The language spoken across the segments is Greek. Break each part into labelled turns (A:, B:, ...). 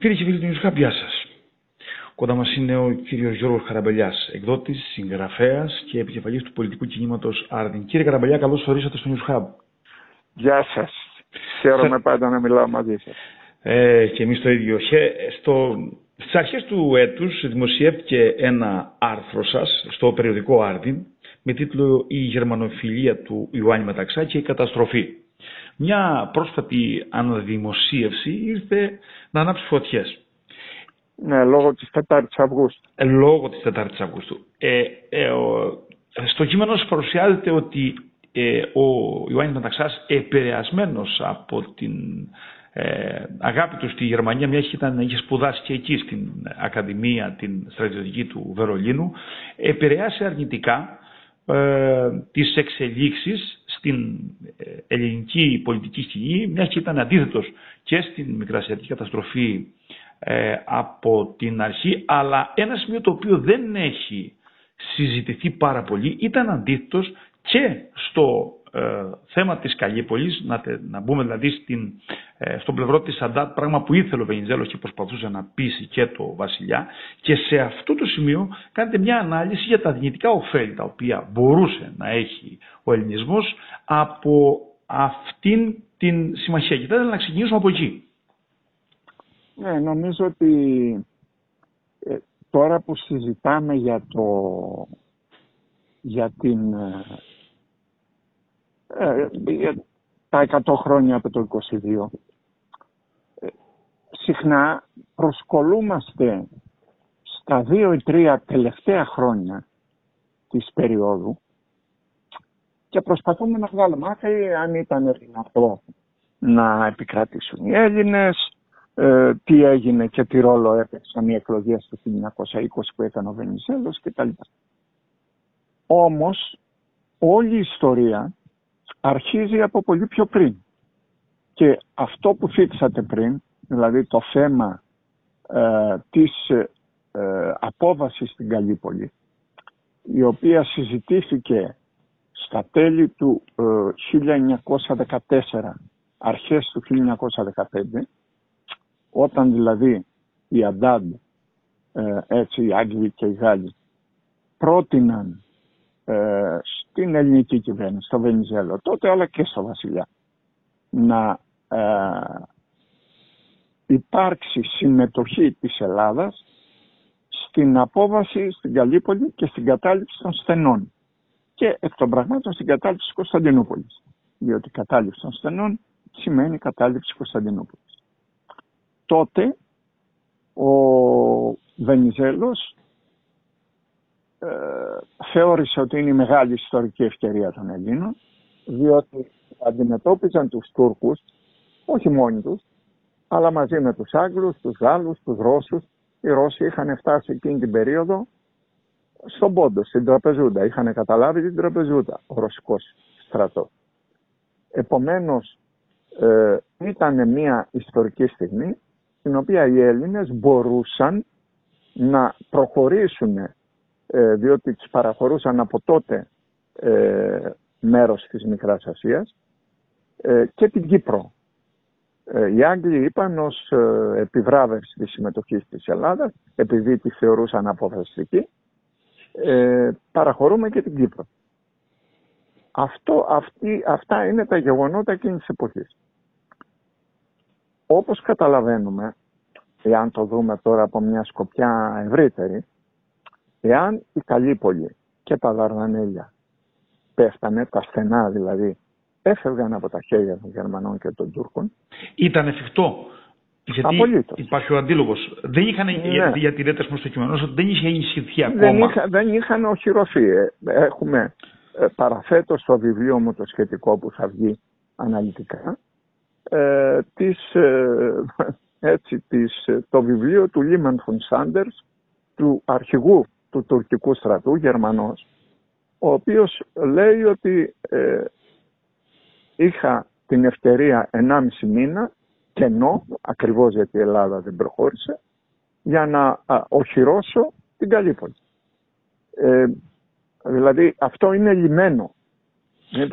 A: Φίλοι και φίλοι του Νιουσχάπ, γεια σας. Κοντά μας είναι ο κύριος Γιώργος Καραμπελιάς, εκδότης, συγγραφέας και επικεφαλής του πολιτικού κινήματος Άρδιν. Κύριε Καραμπελιά, καλώς ορίσατε στο Νιουσχάπ.
B: Γεια σας. Χαίρομαι πάντα να μιλάω μαζί
A: σας. Ε, και εμείς το ίδιο. Στο... Στις αρχές του έτους δημοσιεύτηκε ένα άρθρο σας στο περιοδικό Άρδιν με τίτλο Η γερμανοφιλία του Ιωάννη Μεταξά και η καταστροφή. Μια πρόσφατη αναδημοσίευση ήρθε να ανάψει φωτιές.
B: Ναι, λόγω της 4ης Αυγούστου.
A: Ε, λόγω της 4ης Αυγούστου. Ε, ε, στο κείμενο σας παρουσιάζεται ότι ε, ο Ιωάννης Μεταξάς επηρεασμένος από την ε, αγάπη του στη Γερμανία, μια ήταν, είχε σπουδάσει και εκεί στην Ακαδημία, την στρατιωτική του Βερολίνου, επηρεάσει αρνητικά ε, τις εξελίξεις στην ε, ελληνική πολιτική σκηνή, μιας και ήταν αντίθετος και στην μικρασιατική καταστροφή ε, από την αρχή, αλλά ένα σημείο το οποίο δεν έχει συζητηθεί πάρα πολύ ήταν αντίθετος και στο ε, θέμα της Καλύπολης, να, να μπούμε δηλαδή στην, ε, στον πλευρό της Αντάτ, πράγμα που ήθελε ο Βενιζέλος και προσπαθούσε να πείσει και το βασιλιά και σε αυτό το σημείο κάνετε μια ανάλυση για τα δυνητικά ωφέλη τα οποία μπορούσε να έχει ο ελληνισμός από αυτήν την συμμαχία. Και θα ήθελα να ξεκινήσουμε από εκεί.
B: Ναι, νομίζω ότι ε, τώρα που συζητάμε για, το, για την ε, τα 100 χρόνια από το 22 ε, συχνά προσκολούμαστε στα δύο ή τρία τελευταία χρόνια της περίοδου και προσπαθούμε να βγάλουμε άκρη αν ήταν δυνατό να επικρατήσουν οι Έλληνες, ε, τι έγινε και τι ρόλο έπαιξαν οι εκλογές του 1920 που έκανε ο Βενιζέλος κτλ. Όμως όλη η ιστορία αρχίζει από πολύ πιο πριν. Και αυτό που θίξατε πριν, δηλαδή το θέμα ε, της ε, απόβασης στην Καλύπολη, η οποία συζητήθηκε στα τέλη του 1914, ε, αρχές του 1915, όταν δηλαδή οι Αντάντ, ε, έτσι οι Άγγλοι και οι Γάλλοι, πρότειναν ε, στην ελληνική κυβέρνηση, στο Βενιζέλο τότε, αλλά και στο Βασιλιά. Να ε, υπάρξει συμμετοχή της Ελλάδας στην απόβαση στην Καλύπολη και στην κατάληψη των στενών και εκ των πραγμάτων στην κατάληψη της Κωνσταντινούπολης. Διότι η κατάληψη των στενών σημαίνει κατάληψη της Κωνσταντινούπολης. Τότε ο Βενιζέλος ε, θεώρησε ότι είναι η μεγάλη ιστορική ευκαιρία των Ελλήνων, διότι αντιμετώπιζαν τους Τούρκους, όχι μόνοι τους, αλλά μαζί με τους Άγγλους, τους Γάλλους, τους Ρώσους. Οι Ρώσοι είχαν φτάσει εκείνη την περίοδο στον Πόντο, στην Τραπεζούντα. Είχαν καταλάβει την Τραπεζούντα, ο Ρωσικός στρατός. Επομένως, ε, ήταν μια ιστορική στιγμή στην οποία οι Έλληνες μπορούσαν να προχωρήσουν ε, διότι τις παραχωρούσαν από τότε ε, μέρος της Μικράς Ασίας ε, και την Κύπρο. Ε, οι Άγγλοι είπαν ως ε, επιβράβευση της συμμετοχής της Ελλάδας, επειδή τη θεωρούσαν αποφασιστική, παραχωρούμε και την Κύπρο. Αυτό, αυτή, αυτά είναι τα γεγονότα εκείνης της εποχής. Όπως καταλαβαίνουμε, εάν το δούμε τώρα από μια σκοπιά ευρύτερη, Εάν η Καλύπολη και τα Δαρδανέλια πέφτανε, τα στενά δηλαδή, έφευγαν από τα χέρια των Γερμανών και των Τούρκων.
A: Ήταν εφικτό. Γιατί
B: Απολύτως.
A: υπάρχει ο αντίλογος. Δεν είχαν, ναι. γιατί λέτε στο κείμενο, ότι δεν είχε ενισχυθεί ακόμα.
B: Δεν, είχα, δεν είχαν οχυρωθεί. Ε, έχουμε ε, παραθέτως στο βιβλίο μου το σχετικό που θα βγει αναλυτικά, ε, της, ε, έτσι, της, το βιβλίο του Λίμαν Φον Σάντερς, του αρχηγού του τουρκικού στρατού, Γερμανός, ο οποίος λέει ότι ε, είχα την ευκαιρία 1,5 μήνα κενό, ακριβώς γιατί η Ελλάδα δεν προχώρησε, για να οχυρώσω την Καλύπολη. Ε, δηλαδή αυτό είναι λιμένο.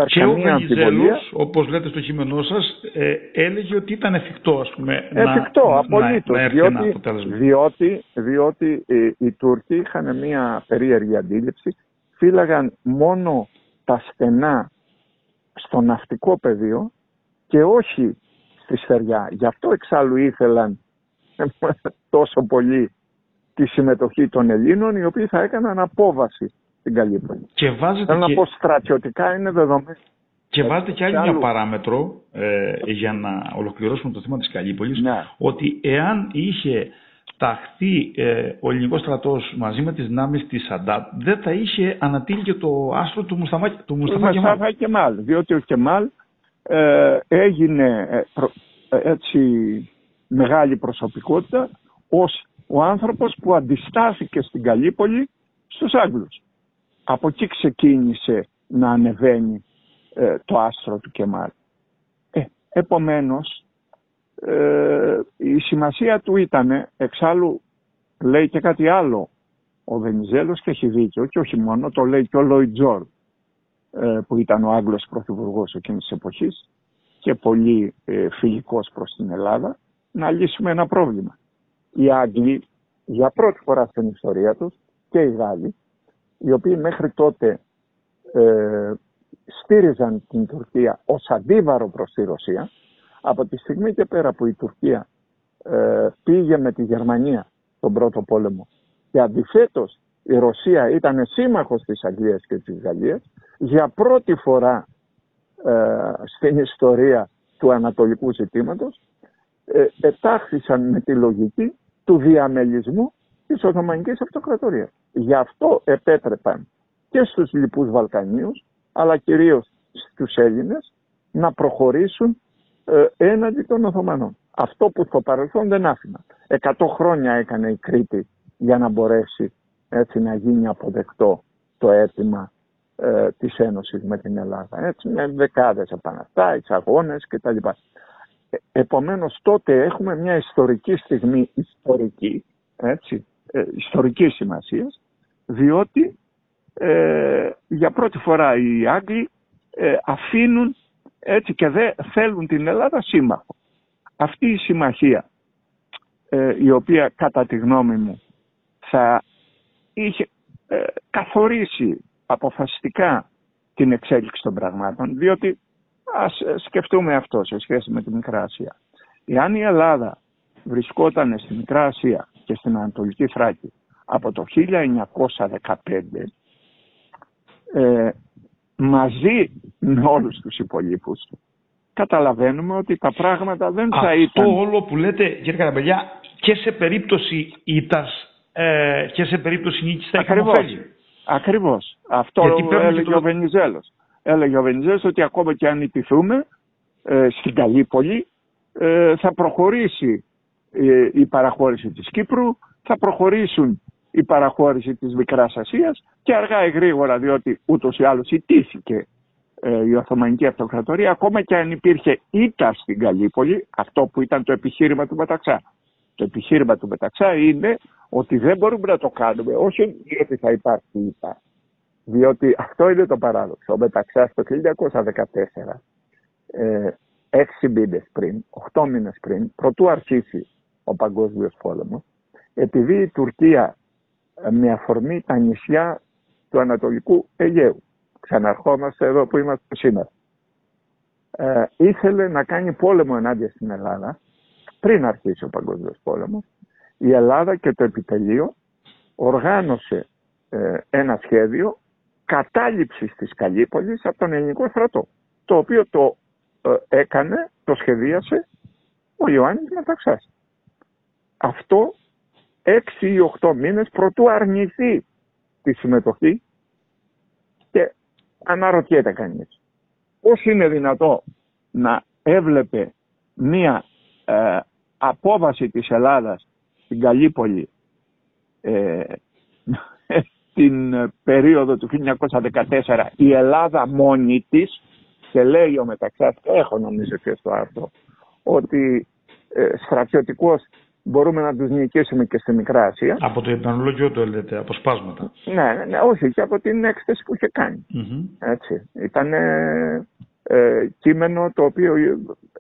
A: Και ο Βενιζέλος, όπως λέτε στο κείμενό σας, ε, έλεγε ότι ήταν εφικτό, ας πούμε,
B: εφικτό,
A: να,
B: απολύτως,
A: να,
B: διότι, διότι, διότι ε, οι Τούρκοι είχαν μια περίεργη αντίληψη, φύλαγαν μόνο τα στενά στο ναυτικό πεδίο και όχι στη στεριά. Γι' αυτό εξάλλου ήθελαν τόσο πολύ τη συμμετοχή των Ελλήνων, οι οποίοι θα έκαναν απόβαση στην Καλύπολη.
A: Και βάζετε
B: Θέλω
A: και...
B: να πω στρατιωτικά είναι δεδομένο.
A: Και βάζετε και άλλη μια παράμετρο ε, για να ολοκληρώσουμε το θέμα της Καλύπολης,
B: Ναι.
A: ότι εάν είχε ταχθεί ε, ο ελληνικός στρατός μαζί με τις δυνάμεις της Σαντάτ, δεν θα είχε ανατείλει και το άστρο του Μουσταφά, του
B: Του
A: Μουσταφά Κεμάλ.
B: Μουσταφά Κεμάλ, διότι ο Κεμάλ ε, έγινε ε, προ- ε, έτσι μεγάλη προσωπικότητα ως ο άνθρωπος που αντιστάθηκε στην Καλύπολη στους Άγγλους. Από εκεί ξεκίνησε να ανεβαίνει ε, το άστρο του Κεμάλ. Ε, επομένως, ε, η σημασία του ήταν, εξάλλου λέει και κάτι άλλο ο Βενιζέλος και έχει δίκιο και όχι μόνο, το λέει και ο Λόιτ Τζόρ ε, που ήταν ο Άγγλος πρωθυπουργός εκείνης της εποχής και πολύ ε, φιλικός προς την Ελλάδα, να λύσουμε ένα πρόβλημα. Οι Άγγλοι για πρώτη φορά στην ιστορία τους και οι Γάλλοι, οι οποίοι μέχρι τότε ε, στήριζαν την Τουρκία ως αντίβαρο προς τη Ρωσία, από τη στιγμή και πέρα που η Τουρκία ε, πήγε με τη Γερμανία στον πρώτο πόλεμο και αντιθέτως η Ρωσία ήταν σύμμαχος της Αγγλίας και της Γαλλίας, για πρώτη φορά ε, στην ιστορία του ανατολικού ζητήματος ε, ετάχθησαν με τη λογική του διαμελισμού της Οθωμανικής Αυτοκρατορίας. Γι' αυτό επέτρεπαν και στους λοιπούς Βαλκανίους, αλλά κυρίως στους Έλληνες, να προχωρήσουν ε, έναντι των Οθωμανών. Αυτό που στο παρελθόν δεν άφηναν. Εκατό χρόνια έκανε η Κρήτη για να μπορέσει έτσι να γίνει αποδεκτό το αίτημα ε, της Ένωσης με την Ελλάδα. Έτσι με δεκάδες επαναστάσεις, αγώνες κτλ. Ε, επομένως τότε έχουμε μια ιστορική στιγμή, ιστορική, έτσι, ε, ιστορικής σημασίας, διότι ε, για πρώτη φορά οι Άγγλοι ε, αφήνουν έτσι και δεν θέλουν την Ελλάδα σύμμαχο. Αυτή η συμμαχία ε, η οποία κατά τη γνώμη μου θα είχε ε, καθορίσει αποφασιστικά την εξέλιξη των πραγμάτων διότι ας ε, σκεφτούμε αυτό σε σχέση με τη Μικρά Ασία. Εάν η Ελλάδα βρισκόταν στη Μικρά Ασία και στην Ανατολική Θράκη από το 1915 ε, μαζί με όλους τους υπολείπους καταλαβαίνουμε ότι τα πράγματα δεν θα
A: Αυτό
B: ήταν...
A: όλο που λέτε κύριε Καραμπελιά και σε περίπτωση ήτας ε, και σε περίπτωση νίκης θα είχαμε
B: Ακριβώς.
A: ωφέλη.
B: Ακριβώς. Αυτό
A: Γιατί παίρνουμε
B: έλεγε
A: και το-
B: ο Βενιζέλος. Έλεγε ο Βενιζέλος ότι ακόμα και αν ιτηθούμε ε, στην Καλύπολη ε, θα προχωρήσει ε, η παραχώρηση της Κύπρου, θα προχωρήσουν η παραχώρηση της Μικράς Ασίας και αργά ή γρήγορα διότι ούτως ή άλλως ιτήθηκε ε, η Οθωμανική Αυτοκρατορία ακόμα και αν υπήρχε ήττα στην Καλύπολη, αυτό που ήταν το επιχείρημα του Μεταξά. Το επιχείρημα του Μεταξά είναι ότι δεν μπορούμε να το κάνουμε, όχι διότι θα υπάρχει ήττα, διότι αυτό είναι το παράδοξο. Ο Μεταξάς το 1914, ε, έξι μήνες πριν, οχτώ μήνες πριν, προτού αρχίσει ο Παγκόσμιος Πόλεμος, επειδή η Τουρκία ε, με αφορμή τα νησιά του Ανατολικού Αιγαίου, ξαναρχόμαστε εδώ που είμαστε σήμερα, ε, ήθελε να κάνει πόλεμο ενάντια στην Ελλάδα πριν αρχίσει ο Παγκόσμιος Πόλεμος. Η Ελλάδα και το επιτελείο οργάνωσε ε, ένα σχέδιο κατάληψης της Καλύπολης από τον ελληνικό στρατό, το οποίο το ε, έκανε, το σχεδίασε ο Ιωάννης Μεταξάς. Αυτό έξι ή οχτώ μήνες προτού αρνηθεί τη συμμετοχή και αναρωτιέται κανείς. Πώς είναι δυνατό να έβλεπε μία ε, απόβαση της Ελλάδας στην Καλύπολη ε, την ε, περίοδο του 1914 η Ελλάδα μόνη της και λέει ο Μεταξάς, έχω νομίζω και στο άρθρο, ότι ε, στρατιωτικός μπορούμε να τους νικήσουμε και στη Μικρά Ασία.
A: Από το επανολόγιο το λέτε, από σπάσματα.
B: Ναι, ναι, ναι, όχι, και από την έκθεση που είχε κάνει. Έτσι. Ήταν ε, ε, κείμενο το οποίο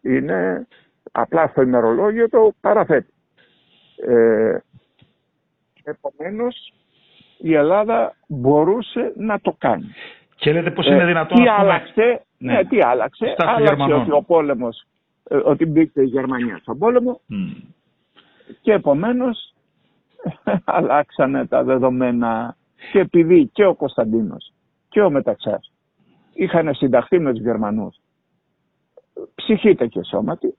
B: είναι απλά στο ημερολόγιο το παραθέτει. Ε, επομένως, η Ελλάδα μπορούσε να το κάνει.
A: Και λέτε πώς είναι ε, δυνατόν...
B: Τι άλλαξε, ναι. ναι, τι άλλαξε. Άλλαξε ότι ο πόλεμος, ε, ότι μπήκε η Γερμανία στον πόλεμο και επομένως αλλάξανε τα δεδομένα και επειδή και ο Κωνσταντίνος και ο Μεταξάς είχαν συνταχθεί με τους Γερμανούς ψυχήτε και σώματι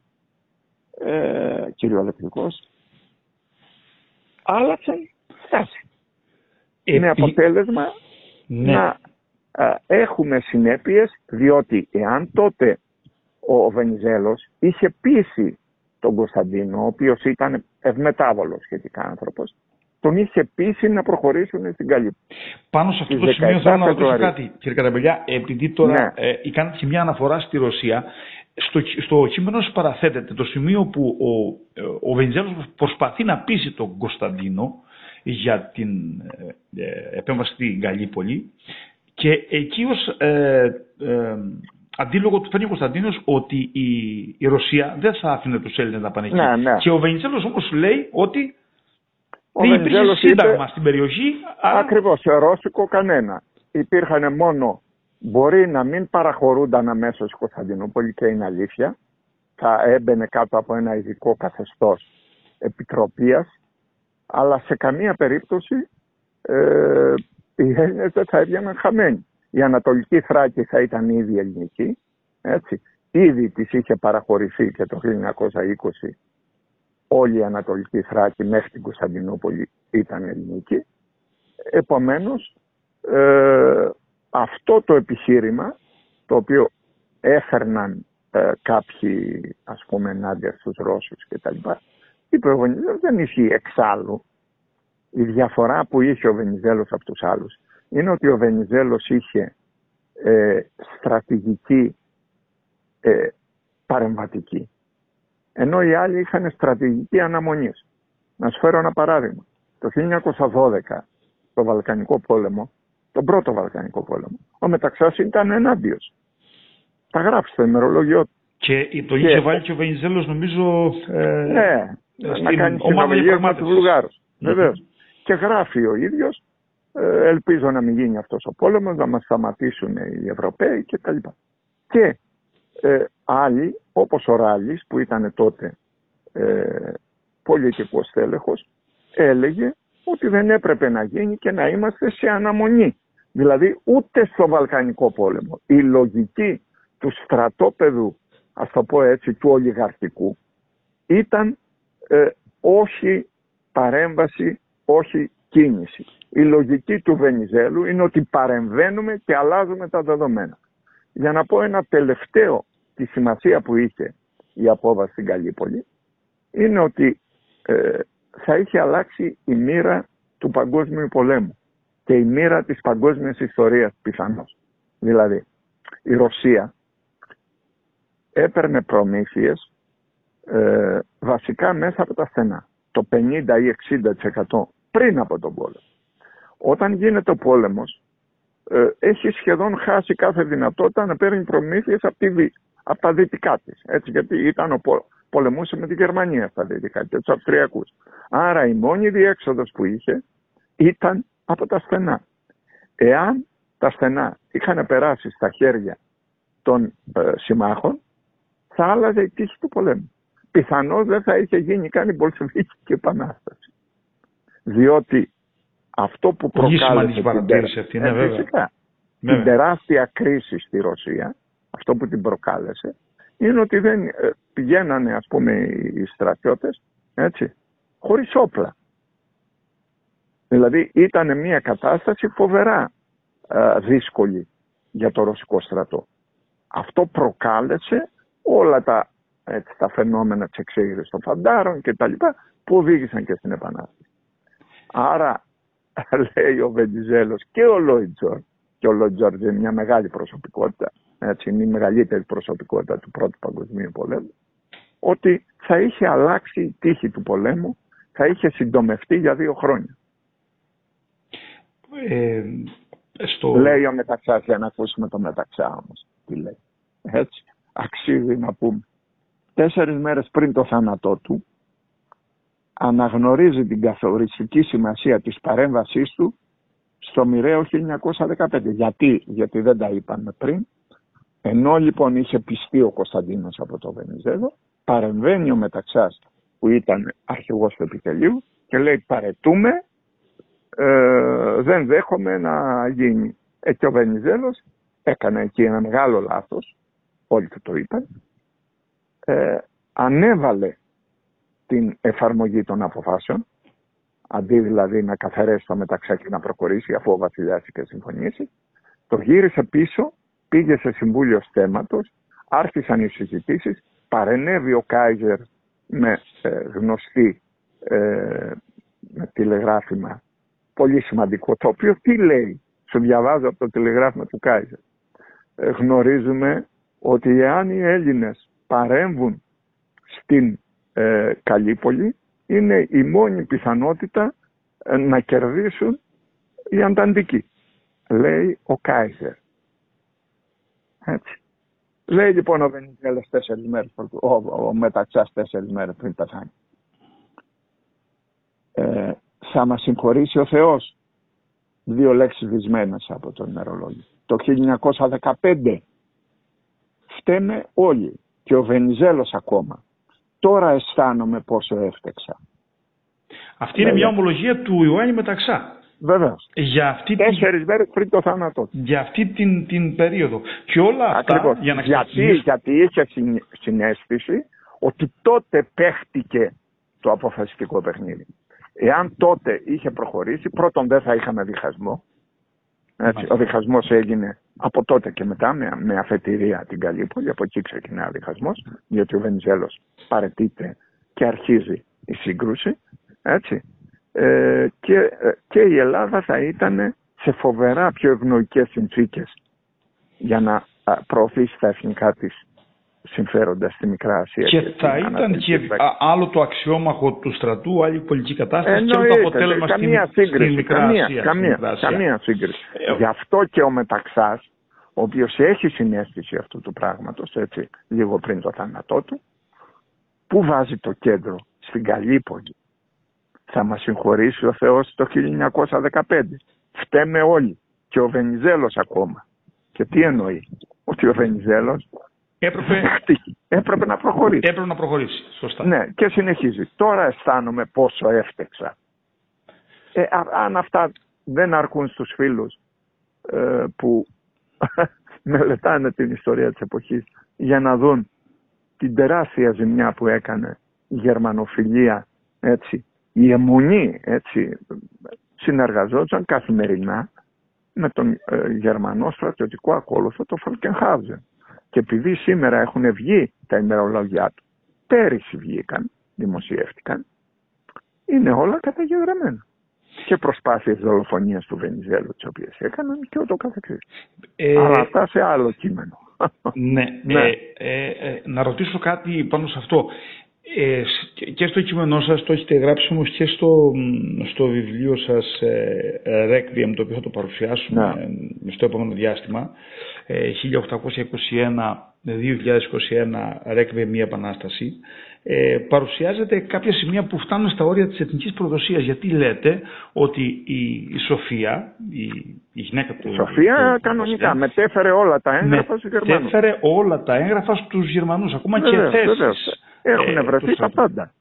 B: ε, κυριολεκτικός άλλαξαν στάση. Είναι αποτέλεσμα ναι. να έχουμε συνέπειες διότι εάν τότε ο Βενιζέλος είχε πείσει τον Κωνσταντίνο, ο οποίος ήταν ευμετάβολος σχετικά άνθρωπος, τον είχε πείσει να προχωρήσουν στην καλή.
A: Πάνω σε αυτό το σημείο θέλω να ρωτήσω κάτι, κύριε Καταμπελιά, επειδή τώρα ναι. ε, κάνετε και μια αναφορά στη Ρωσία, στο, στο κείμενο παραθέτεται το σημείο που ο, ο Βενιζέλος προσπαθεί να πείσει τον Κωνσταντίνο για την ε, ε επέμβαση στην Γαλλίπολη και εκεί ως ε, ε, αντίλογο του φέρνει ο Κωνσταντίνος ότι η, η Ρωσία δεν θα άφηνε τους Έλληνες να πάνε εκεί.
B: Ναι, ναι.
A: Και ο Βενιζέλος όμως λέει ότι ο δεν υπήρχε σύνταγμα είπε, στην περιοχή.
B: Άρα... Ακριβώς, σε Ρώσικο κανένα. Υπήρχαν μόνο, μπορεί να μην παραχωρούνταν αμέσως η Κωνσταντινούπολη και είναι αλήθεια. Θα έμπαινε κάτω από ένα ειδικό καθεστώς επιτροπίας, αλλά σε καμία περίπτωση ε, οι Έλληνες δεν θα έβγαιναν χαμένοι. Η Ανατολική Θράκη θα ήταν ήδη ελληνική, έτσι. Ήδη της είχε παραχωρηθεί και το 1920 όλη η Ανατολική Θράκη μέχρι την Κωνσταντινούπολη ήταν ελληνική. Επομένως, ε, αυτό το επιχείρημα, το οποίο έφερναν ε, κάποιοι, ας πούμε, ενάντια στους Ρώσους κτλ. Είπε ο Βενιζέλος δεν ισχύει εξάλλου. Η διαφορά που είχε ο Βενιζέλος από τους άλλους είναι ότι ο Βενιζέλος είχε ε, στρατηγική ε, παρεμβατική. Ενώ οι άλλοι είχαν στρατηγική αναμονής. Να σου φέρω ένα παράδειγμα. Το 1912, το Βαλκανικό πόλεμο, τον πρώτο Βαλκανικό πόλεμο, ο Μεταξάς ήταν ενάντιος. Τα γράφει στο ημερολόγιο του.
A: Και το είχε βάλει και ο Βενιζέλος νομίζω
B: ε, ναι, να κάνει συνομιλίες με τους Βουλγάρους. Βεβαίως. Και γράφει ο ίδιος, ε, ελπίζω να μην γίνει αυτός ο πόλεμος, να μας σταματήσουν οι Ευρωπαίοι κτλ. Και, και ε, άλλοι, όπως ο Ράλης που ήταν τότε ε, πολιτικός τέλεχος, έλεγε ότι δεν έπρεπε να γίνει και να είμαστε σε αναμονή. Δηλαδή ούτε στο Βαλκανικό πόλεμο. Η λογική του στρατόπεδου, ας το πω έτσι, του ολιγαρχικού, ήταν ε, όχι παρέμβαση, όχι κίνηση. Η λογική του Βενιζέλου είναι ότι παρεμβαίνουμε και αλλάζουμε τα δεδομένα. Για να πω ένα τελευταίο τη σημασία που είχε η απόβαση στην Καλύπολη είναι ότι ε, θα είχε αλλάξει η μοίρα του παγκόσμιου πολέμου και η μοίρα της παγκόσμιας ιστορίας πιθανώς. Δηλαδή, η Ρωσία έπαιρνε προμήθειες ε, βασικά μέσα από τα στενά. Το 50 ή 60% πριν από τον πόλεμο. Όταν γίνεται ο πόλεμος, ε, έχει σχεδόν χάσει κάθε δυνατότητα να παίρνει προμήθειες από, τη, από τα δυτικά της. Έτσι, γιατί ήταν ο, πολεμούσε με τη Γερμανία στα δυτικά και τους Αυστριακούς. Άρα η μόνη διέξοδος που είχε ήταν από τα στενά. Εάν τα στενά είχαν περάσει στα χέρια των ε, συμμάχων, θα άλλαζε η τύχη του πολέμου. Πιθανώς δεν θα είχε γίνει καν η Πολσεβίκη επανάσταση. Διότι αυτό που προκάλεσε
A: την,
B: ναι, ε, την τεράστια κρίση στη Ρωσία, αυτό που την προκάλεσε, είναι ότι δεν ε, πηγαίνανε ας πούμε οι στρατιώτες έτσι, χωρίς όπλα. Δηλαδή ήταν μια κατάσταση φοβερά ε, δύσκολη για το ρωσικό στρατό. Αυτό προκάλεσε όλα τα, έτσι, τα φαινόμενα της εξέγερσης των φαντάρων και τα λοιπά που οδήγησαν και στην Επανάσταση. Άρα λέει ο Βεντιζέλος και ο Λόιτζορ και ο Λόιτζορ είναι μια μεγάλη προσωπικότητα έτσι, είναι η μεγαλύτερη προσωπικότητα του Πρώτου Παγκοσμίου Πολέμου ότι θα είχε αλλάξει η τύχη του πολέμου, θα είχε συντομευτεί για δύο χρόνια. Ε, στο... Λέει ο Μεταξάς, για να ακούσουμε το Μεταξά όμως, τι λέει. Έτσι, αξίζει να πούμε. Τέσσερις μέρες πριν το θάνατό του, αναγνωρίζει την καθοριστική σημασία της παρέμβασής του στο μοιραίο 1915. Γιατί, γιατί δεν τα είπαμε πριν. Ενώ λοιπόν είχε πιστεί ο Κωνσταντίνος από το Βενιζέλο, παρεμβαίνει ο Μεταξάς που ήταν αρχηγός του επιτελείου και λέει παρετούμε, ε, δεν δέχομαι να γίνει. Ε, και ο Βενιζέλος έκανε εκεί ένα μεγάλο λάθος, όλοι του το είπαν, ε, ανέβαλε την εφαρμογή των αποφάσεων, αντί δηλαδή να καθαρέσει το μεταξύ και να προχωρήσει αφού ο βασιλιάς είχε συμφωνήσει, το γύρισε πίσω, πήγε σε συμβούλιο στέματος, άρχισαν οι συζητήσεις, παρενέβη ο Κάιζερ με ε, γνωστή ε, με τηλεγράφημα πολύ σημαντικό, το οποίο τι λέει, σου διαβάζω από το τηλεγράφημα του Κάιζερ. Ε, γνωρίζουμε ότι εάν οι Έλληνες παρέμβουν στην ε, Καλύπολη είναι η μόνη πιθανότητα ε, να κερδίσουν οι Ανταντικοί. Λέει ο Κάιζερ. Έτσι. Λέει λοιπόν ο Βενιζέλος τέσσερις μέρες, ο, ο, ο Μεταξάς τέσσερις μέρες πριν πεθάνει. Ε, θα μας συγχωρήσει ο Θεός. Δύο λέξεις βυσμένες από τον ημερολόγιο. Το 1915 φταίμε όλοι και ο Βενιζέλος ακόμα τώρα αισθάνομαι πόσο έφτεξα.
A: Αυτή είναι μια ομολογία του Ιωάννη Μεταξά.
B: Βεβαίως.
A: Για αυτή
B: Τέσσερις την... μέρες πριν το θάνατό
A: Για αυτή την, την περίοδο. Και όλα αυτά.
B: Για να γιατί, γιατί είχε συνέστηση ότι τότε παίχτηκε το αποφασιστικό παιχνίδι. Εάν τότε είχε προχωρήσει, πρώτον δεν θα είχαμε διχασμό. Έτσι, ο διχασμός έγινε από τότε και μετά με, με αφετηρία την Καλύπολη, από εκεί ξεκινάει ο διχασμός, διότι ο Βενιζέλος παρετείται και αρχίζει η σύγκρουση, έτσι. Ε, και, ε, και η Ελλάδα θα ήταν σε φοβερά πιο ευνοϊκές συνθήκες για να προωθήσει τα εθνικά της συμφέροντας στη Μικρά Ασία.
A: Και, θα ήταν και άλλο το αξιόμαχο του στρατού, άλλη πολιτική κατάσταση Εννοείται, και το αποτέλεσμα καμία
B: στην, σύγκριση,
A: Μικρά
B: καμία,
A: Ασία.
B: Καμία, καμία σύγκριση. Ε, Γι' αυτό και ο Μεταξάς, ο οποίος έχει συνέστηση αυτού του πράγματος, έτσι, λίγο πριν το θάνατό του, πού βάζει το κέντρο, στην Καλύπολη. Θα μας συγχωρήσει ο Θεός το 1915. Φταίμε όλοι. Και ο Βενιζέλος ακόμα. Και τι εννοεί; Ότι ο Βενιζέλος
A: Έπρεπε...
B: Έπρεπε να προχωρήσει.
A: Έπρεπε να προχωρήσει, σωστά.
B: Ναι, και συνεχίζει. Τώρα αισθάνομαι πόσο έφτεξα. Ε, αν αυτά δεν αρκούν στους φίλους ε, που μελετάνε την ιστορία της εποχής για να δουν την τεράστια ζημιά που έκανε η γερμανοφιλία, έτσι, η αιμονή, έτσι, συνεργαζόταν καθημερινά με τον ε, γερμανό στρατιωτικό ακόλουθο, το Φολκενχάουζεν. Και επειδή σήμερα έχουν βγει τα ημερολόγια του, πέρυσι βγήκαν, δημοσιεύτηκαν, είναι όλα καταγεγραμμένα. Και προσπάθειες δολοφονίας του Βενιζέλου τις οποίες έκαναν και ούτω καθεξής. Ε, Αλλά αυτά σε άλλο κείμενο.
A: Ναι, ναι. Ε, ε, ε, να ρωτήσω κάτι πάνω σε αυτό. Ε, και στο κείμενό σας το έχετε γράψει όμως και στο, στο βιβλίο σας ε, Requiem το οποίο θα το παρουσιάσουμε ναι. στο επόμενο διάστημα. 1821-2021 Requiem μια επανάσταση. Ε, παρουσιάζεται κάποια σημεία που φτάνουν στα όρια της εθνικής προδοσίας. Γιατί λέτε ότι η, η Σοφία η, η γυναίκα του
B: η Σοφία του, κανονικά του, μετέφερε όλα τα έγγραφα στους Γερμανούς.
A: μετέφερε όλα τα έγγραφα στους Γερμανούς. Ακόμα βεβαίως, και θέσεις
B: έχουν ε, βρεθεί τα πάντα.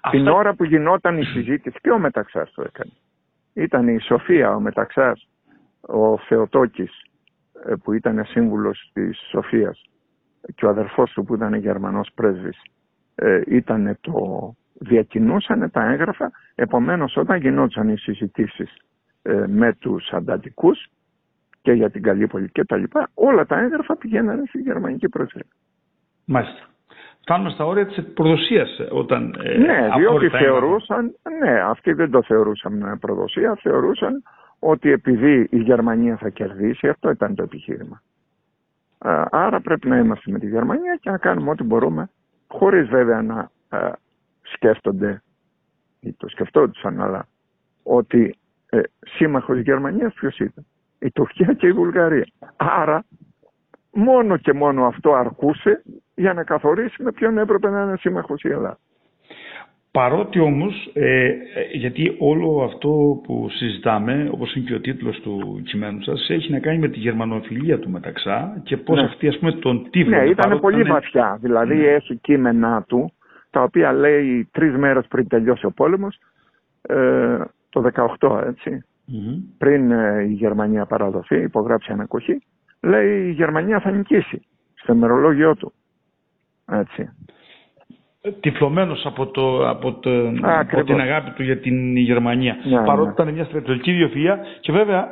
B: Αυτά... Την ώρα που γινόταν η συζήτηση και ο Μεταξάς το έκανε. Ήταν η Σοφία, ο Μεταξάς, ο Θεοτόκης ε, που ήταν σύμβουλος της Σοφίας και ο αδερφός του που ήταν Γερμανός πρέσβης ε, ήταν το διακινούσαν τα έγγραφα επομένως όταν γινόταν οι συζητήσεις με τους αντατικούς και για την Καλύπολη και τα λοιπά όλα τα έγγραφα πηγαίνανε στη γερμανική πρεσβεία.
A: Μάλιστα φτάνουμε στα όρια της προδοσίας όταν
B: ε, Ναι, διότι θεωρούσαν, ναι, αυτοί δεν το θεωρούσαν προδοσία, θεωρούσαν ότι επειδή η Γερμανία θα κερδίσει, αυτό ήταν το επιχείρημα. Άρα πρέπει να είμαστε με τη Γερμανία και να κάνουμε ό,τι μπορούμε χωρίς βέβαια να ε, σκέφτονται ή το σκεφτόντουσαν, αλλά ότι ε, σύμμαχος Γερμανίας ποιος ήταν; Η Τουρκία και η Βουλγαρία. Άρα μόνο και μόνο αυτό αρκούσε για να καθορίσει με ποιον έπρεπε να είναι σύμμαχος η Ελλάδα.
A: Παρότι όμως, ε, γιατί όλο αυτό που συζητάμε, όπως είναι και ο τίτλος του κειμένου σας, έχει να κάνει με τη γερμανοφιλία του Μεταξά και πώς
B: Ναι.
A: αυτή ας πούμε τον τύφλο.
B: Ναι, ήταν πολύ βαθιά. Δηλαδή
A: Ναι.
B: έχει κείμενά του, τα οποία λέει τρεις μέρες πριν τελειώσει ο πόλεμος, ε, το 18 έτσι, πριν ε, η Γερμανία παραδοθεί, υπογράψει ανακοχή, λέει η Γερμανία θα νικήσει στο ημερολόγιο του. Έτσι.
A: Τυφλωμένος από, το, από, το, από
B: ακριβώς.
A: την αγάπη του για την Γερμανία.
B: Ναι,
A: Παρότι
B: ναι.
A: ήταν μια στρατιωτική ιδιοφυΐα και βέβαια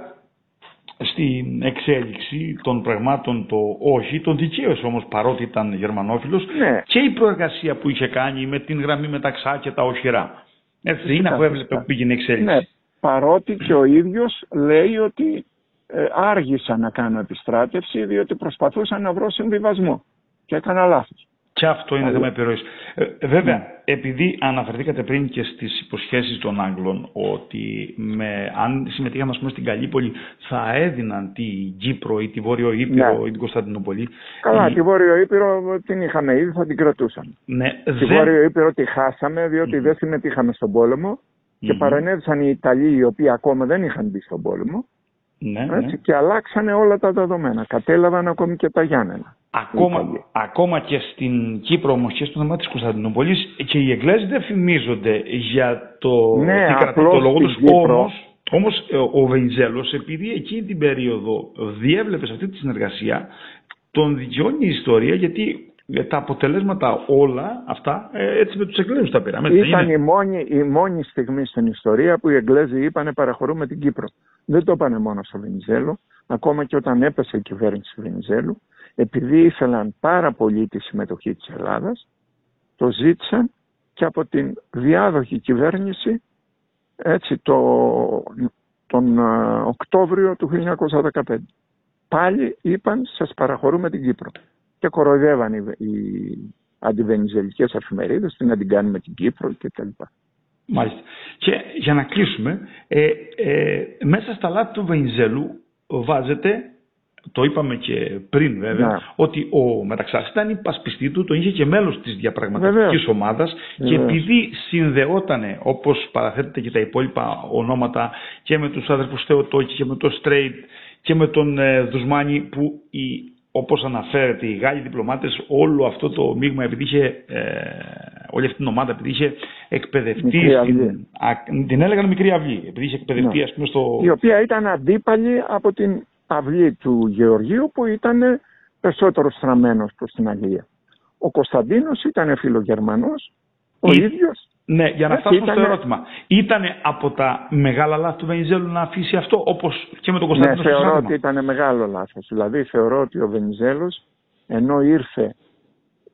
A: στην εξέλιξη των πραγμάτων το όχι, τον δικαίωσε όμως παρότι ήταν γερμανόφιλος
B: Ναι.
A: και η προεργασία που είχε κάνει με την γραμμή μεταξά και τα οχυρά. Έτσι δεν είναι
B: Φυσικά,
A: αφού έβλεπε
B: φυσικά.
A: που πήγαινε η εξέλιξη.
B: Ναι, παρότι και ο ίδιος λέει ότι ε, άργησα να κάνω επιστράτευση διότι προσπαθούσα να βρω συμβιβασμό και έκανα λάθος.
A: Και αυτό είναι
B: Αλλά-
A: θέμα επιρροής. Ε, βέβαια,
B: Ναι.
A: επειδή αναφερθήκατε πριν και στις υποσχέσεις των Άγγλων ότι με, αν συμμετείχαμε ας πούμε, στην Καλύπολη θα έδιναν την Κύπρο ή τη Βόρειο Ήπειρο
B: Ναι.
A: ή την Κωνσταντινούπολη.
B: Καλά,
A: η-
B: τη Βόρειο Ήπειρο την είχαμε ήδη, θα την κρατούσαν.
A: ναι,
B: Τη
A: δεν-
B: Βόρειο Ήπειρο τη χάσαμε διότι δεν συμμετείχαμε στον πόλεμο και
A: Μμμ.
B: παρενέβησαν οι Ιταλοί οι οποίοι ακόμα δεν είχαν μπει στον πόλεμο
A: ναι, ναι.
B: έτσι, και αλλάξανε όλα τα δεδομένα. Κατέλαβαν ακόμη και τα Γιάννενα.
A: Ακόμα,
B: Ιταλία.
A: ακόμα και στην Κύπρο όμως και στο θέμα της Κωνσταντινούπολης και οι Εγγλέζοι δεν φημίζονται για το
B: Ναι,
A: τι κρατεί
B: απλώς
A: το λόγο
B: στην
A: τους.
B: Κύπρο-
A: Όμως, όμως ε, ο Βενιζέλος επειδή εκείνη την περίοδο διέβλεπε σε αυτή τη συνεργασία τον δικαιώνει η ιστορία γιατί ε, τα αποτελέσματα όλα αυτά ε, έτσι με τους Εγγλέζους τα πήραμε. έτσι δεν
B: Ήταν
A: είναι;
B: η μόνη, η μόνη στιγμή στην ιστορία που οι Εγγλέζοι είπανε παραχωρούμε την Κύπρο. Δεν το είπανε μόνο στο Βενιζέλο, ακόμα και όταν έπεσε η κυβέρνηση του Βενιζέλου, επειδή ήθελαν πάρα πολύ τη συμμετοχή της Ελλάδας, το ζήτησαν και από την διάδοχη κυβέρνηση έτσι το, τον ε, Οκτώβριο του 1915. Πάλι είπαν σας παραχωρούμε την Κύπρο και κοροϊδεύαν οι, οι αντιβενιζελικές εφημερίδες την να την κάνουμε την Κύπρο κτλ.
A: Μάλιστα. Και για να κλείσουμε, ε, ε, μέσα στα λάθη του Βενιζέλου βάζετε, το είπαμε και πριν βέβαια,
B: Ναι.
A: ότι ο Μεταξάς ήταν υπασπιστή του, τον είχε και μέλος της διαπραγματευτικής
B: Βεβαίως.
A: ομάδας και
B: Βεβαίως.
A: επειδή συνδεότανε, όπως παραθέτεται και τα υπόλοιπα ονόματα, και με τους αδερφούς Θεοτόκη και με τον Στρέιτ και με τον ε, Δουσμάνη που οι, όπως αναφέρεται οι Γάλλοι διπλωμάτες όλο αυτό το μείγμα επειδή είχε, ε, όλη αυτή την ομάδα επειδή είχε εκπαιδευτεί
B: Μικρή αυγή.
A: στην, α, την έλεγαν μικρή αυγή επειδή είχε εκπαιδευτεί
B: Ναι.
A: ας πούμε στο...
B: Η οποία ήταν αντίπαλη από την αυλή του Γεωργίου που ήταν περισσότερο στραμμένος προς την Αγγλία. Ο Κωνσταντίνος ήταν φιλογερμανός, ο
A: Ή-
B: ίδιος
A: Ναι, για να
B: Έτσι,
A: φτάσουμε στο
B: ήτανε-
A: ερώτημα. Ήτανε από τα μεγάλα λάθη του Βενιζέλου να αφήσει αυτό όπως και με τον
B: Ναι,
A: Κωνσταντίνο στο
B: θεωρώ
A: Σάρμα.
B: ότι ήταν μεγάλο λάθος. Δηλαδή θεωρώ ότι ο Βενιζέλος ενώ ήρθε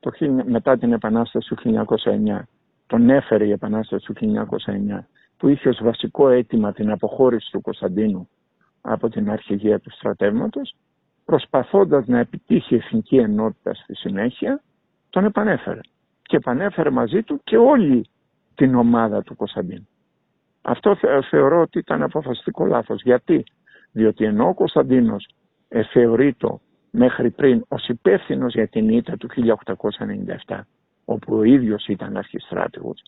B: το, χίλια- μετά την Επανάσταση του 1909, τον έφερε η Επανάσταση του 1909, που είχε ως βασικό αίτημα την αποχώρηση του Κωνσταντίνου από την αρχηγία του στρατεύματος, προσπαθώντας να επιτύχει εθνική ενότητα στη συνέχεια, τον επανέφερε. Και επανέφερε μαζί του και όλη την ομάδα του Κωνσταντίνου. Αυτό θε- θεωρώ ότι ήταν αποφασιστικό λάθος. Γιατί; Διότι ενώ ο Κωνσταντίνος ε, θεωρείται μέχρι πριν ως υπεύθυνο για την ήττα του 1897, όπου ο ίδιος ήταν αρχιστράτηγος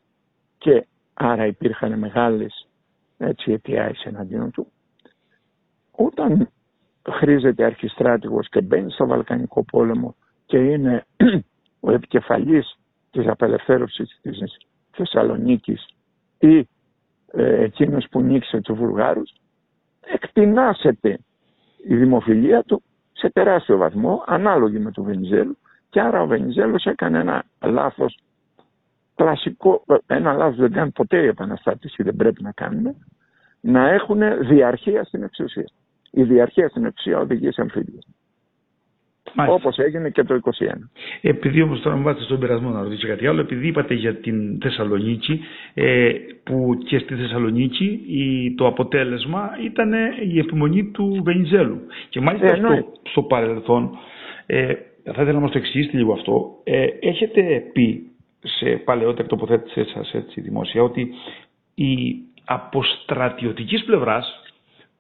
B: και άρα υπήρχαν μεγάλες έτσι, αιτιάες εναντίον του, όταν χρήζεται αρχιστράτηγος και μπαίνει στο Βαλκανικό πόλεμο και είναι ο επικεφαλής της απελευθέρωσης της Θεσσαλονίκης ή ε, εκείνος που νίκησε τους Βουλγάρους, εκτινάσεται η δημοφιλία του σε τεράστιο βαθμό, ανάλογη με τον Βενιζέλο, και άρα ο Βενιζέλος έκανε ένα λάθος κλασικό, ένα λάθος δεν κάνει ποτέ οι επαναστάτες ή δεν πρέπει να κάνουν, να έχουν διαρχία στην εξουσία. Η διαρχία στην εξουσία οδηγεί σε αμφίβεια.
A: Μάλιστα.
B: Όπως έγινε και το 21.
A: Επειδή όμως τώρα μου βάζετε στον περασμό να ρωτήσω κάτι άλλο, επειδή είπατε για την Θεσσαλονίκη, ε, που και στη Θεσσαλονίκη η, το αποτέλεσμα ήταν η επιμονή του Βενιζέλου. Και μάλιστα
B: Ε, εννοεί.
A: στο, στο παρελθόν, ε, θα ήθελα να μας το εξηγήσετε λίγο αυτό. Ε, έχετε πει σε παλαιότερη τοποθέτησή σας έτσι, δημόσια ότι η αποστρατιωτικής πλευράς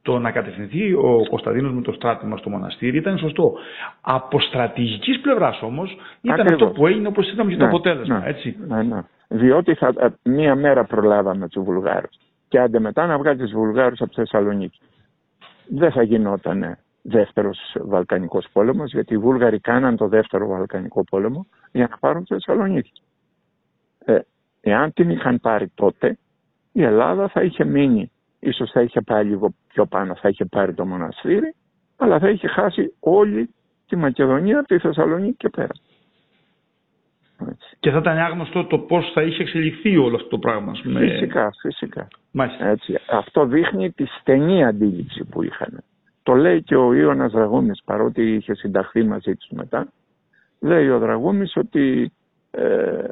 A: το να κατευθυνθεί ο Κωνσταντίνος με το στράτημα στο μοναστήρι ήταν σωστό. Από στρατηγικής πλευράς όμως ήταν αυτό που έγινε όπως είδαμε και το ναι, αποτέλεσμα.
B: Ναι,
A: έτσι.
B: Ναι, ναι. Διότι θα, ε, μία μέρα προλάβαμε τους Βουλγάρους. Και άντε μετά να βγάλει τους Βουλγάρους από τη Θεσσαλονίκη. Δεν θα γινόταν δεύτερος Βαλκανικός πόλεμος, γιατί οι Βούλγαροι κάναν το δεύτερο Βαλκανικό πόλεμο για να πάρουν τη Θεσσαλονίκη. Ε, εάν την είχαν πάρει τότε, η Ελλάδα θα είχε μείνει ίσως θα είχε πάει λίγο πιο πάνω, θα είχε πάρει το μοναστήρι, αλλά θα είχε χάσει όλη τη Μακεδονία από τη Θεσσαλονίκη και πέρα.
A: Έτσι. Και θα ήταν άγνωστο το πώς θα είχε εξελιχθεί όλο αυτό το πράγμα.
B: Με... Φυσικά, φυσικά. Έτσι. Αυτό δείχνει τη στενή αντίληψη που είχαν. Το λέει και ο Ιώνας Δραγούμης, παρότι είχε συνταχθεί μαζί τους μετά. Λέει ο Δραγούμης ότι ε,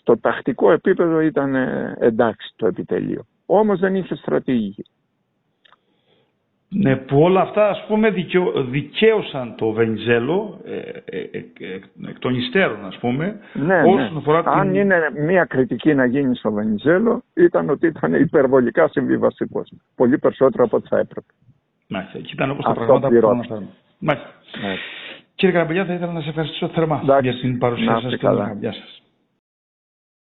B: στο τακτικό επίπεδο ήταν ε, εντάξει το επιτελείο. Όμως δεν είχε στρατηγική.
A: Ναι, που όλα αυτά ας πούμε δικαίωσαν το Βενιζέλο ε, ε, ε, εκ των υστέρων ας πούμε.
B: Ναι, ναι. Αφορά Αν είναι μια κριτική να γίνει στο Βενιζέλο ήταν ότι ήταν υπερβολικά συμβιβαστικός. Πολύ περισσότερο από ό,τι θα έπρεπε.
A: Μάλιστα, και ήταν όπως τα πράγματα που αναφέραμε. Μάλιστα. Ναι. Κύριε Καραμπελιά θα ήθελα να σε ευχαριστήσω θερμά για την παρουσία σας.
B: Γεια σας.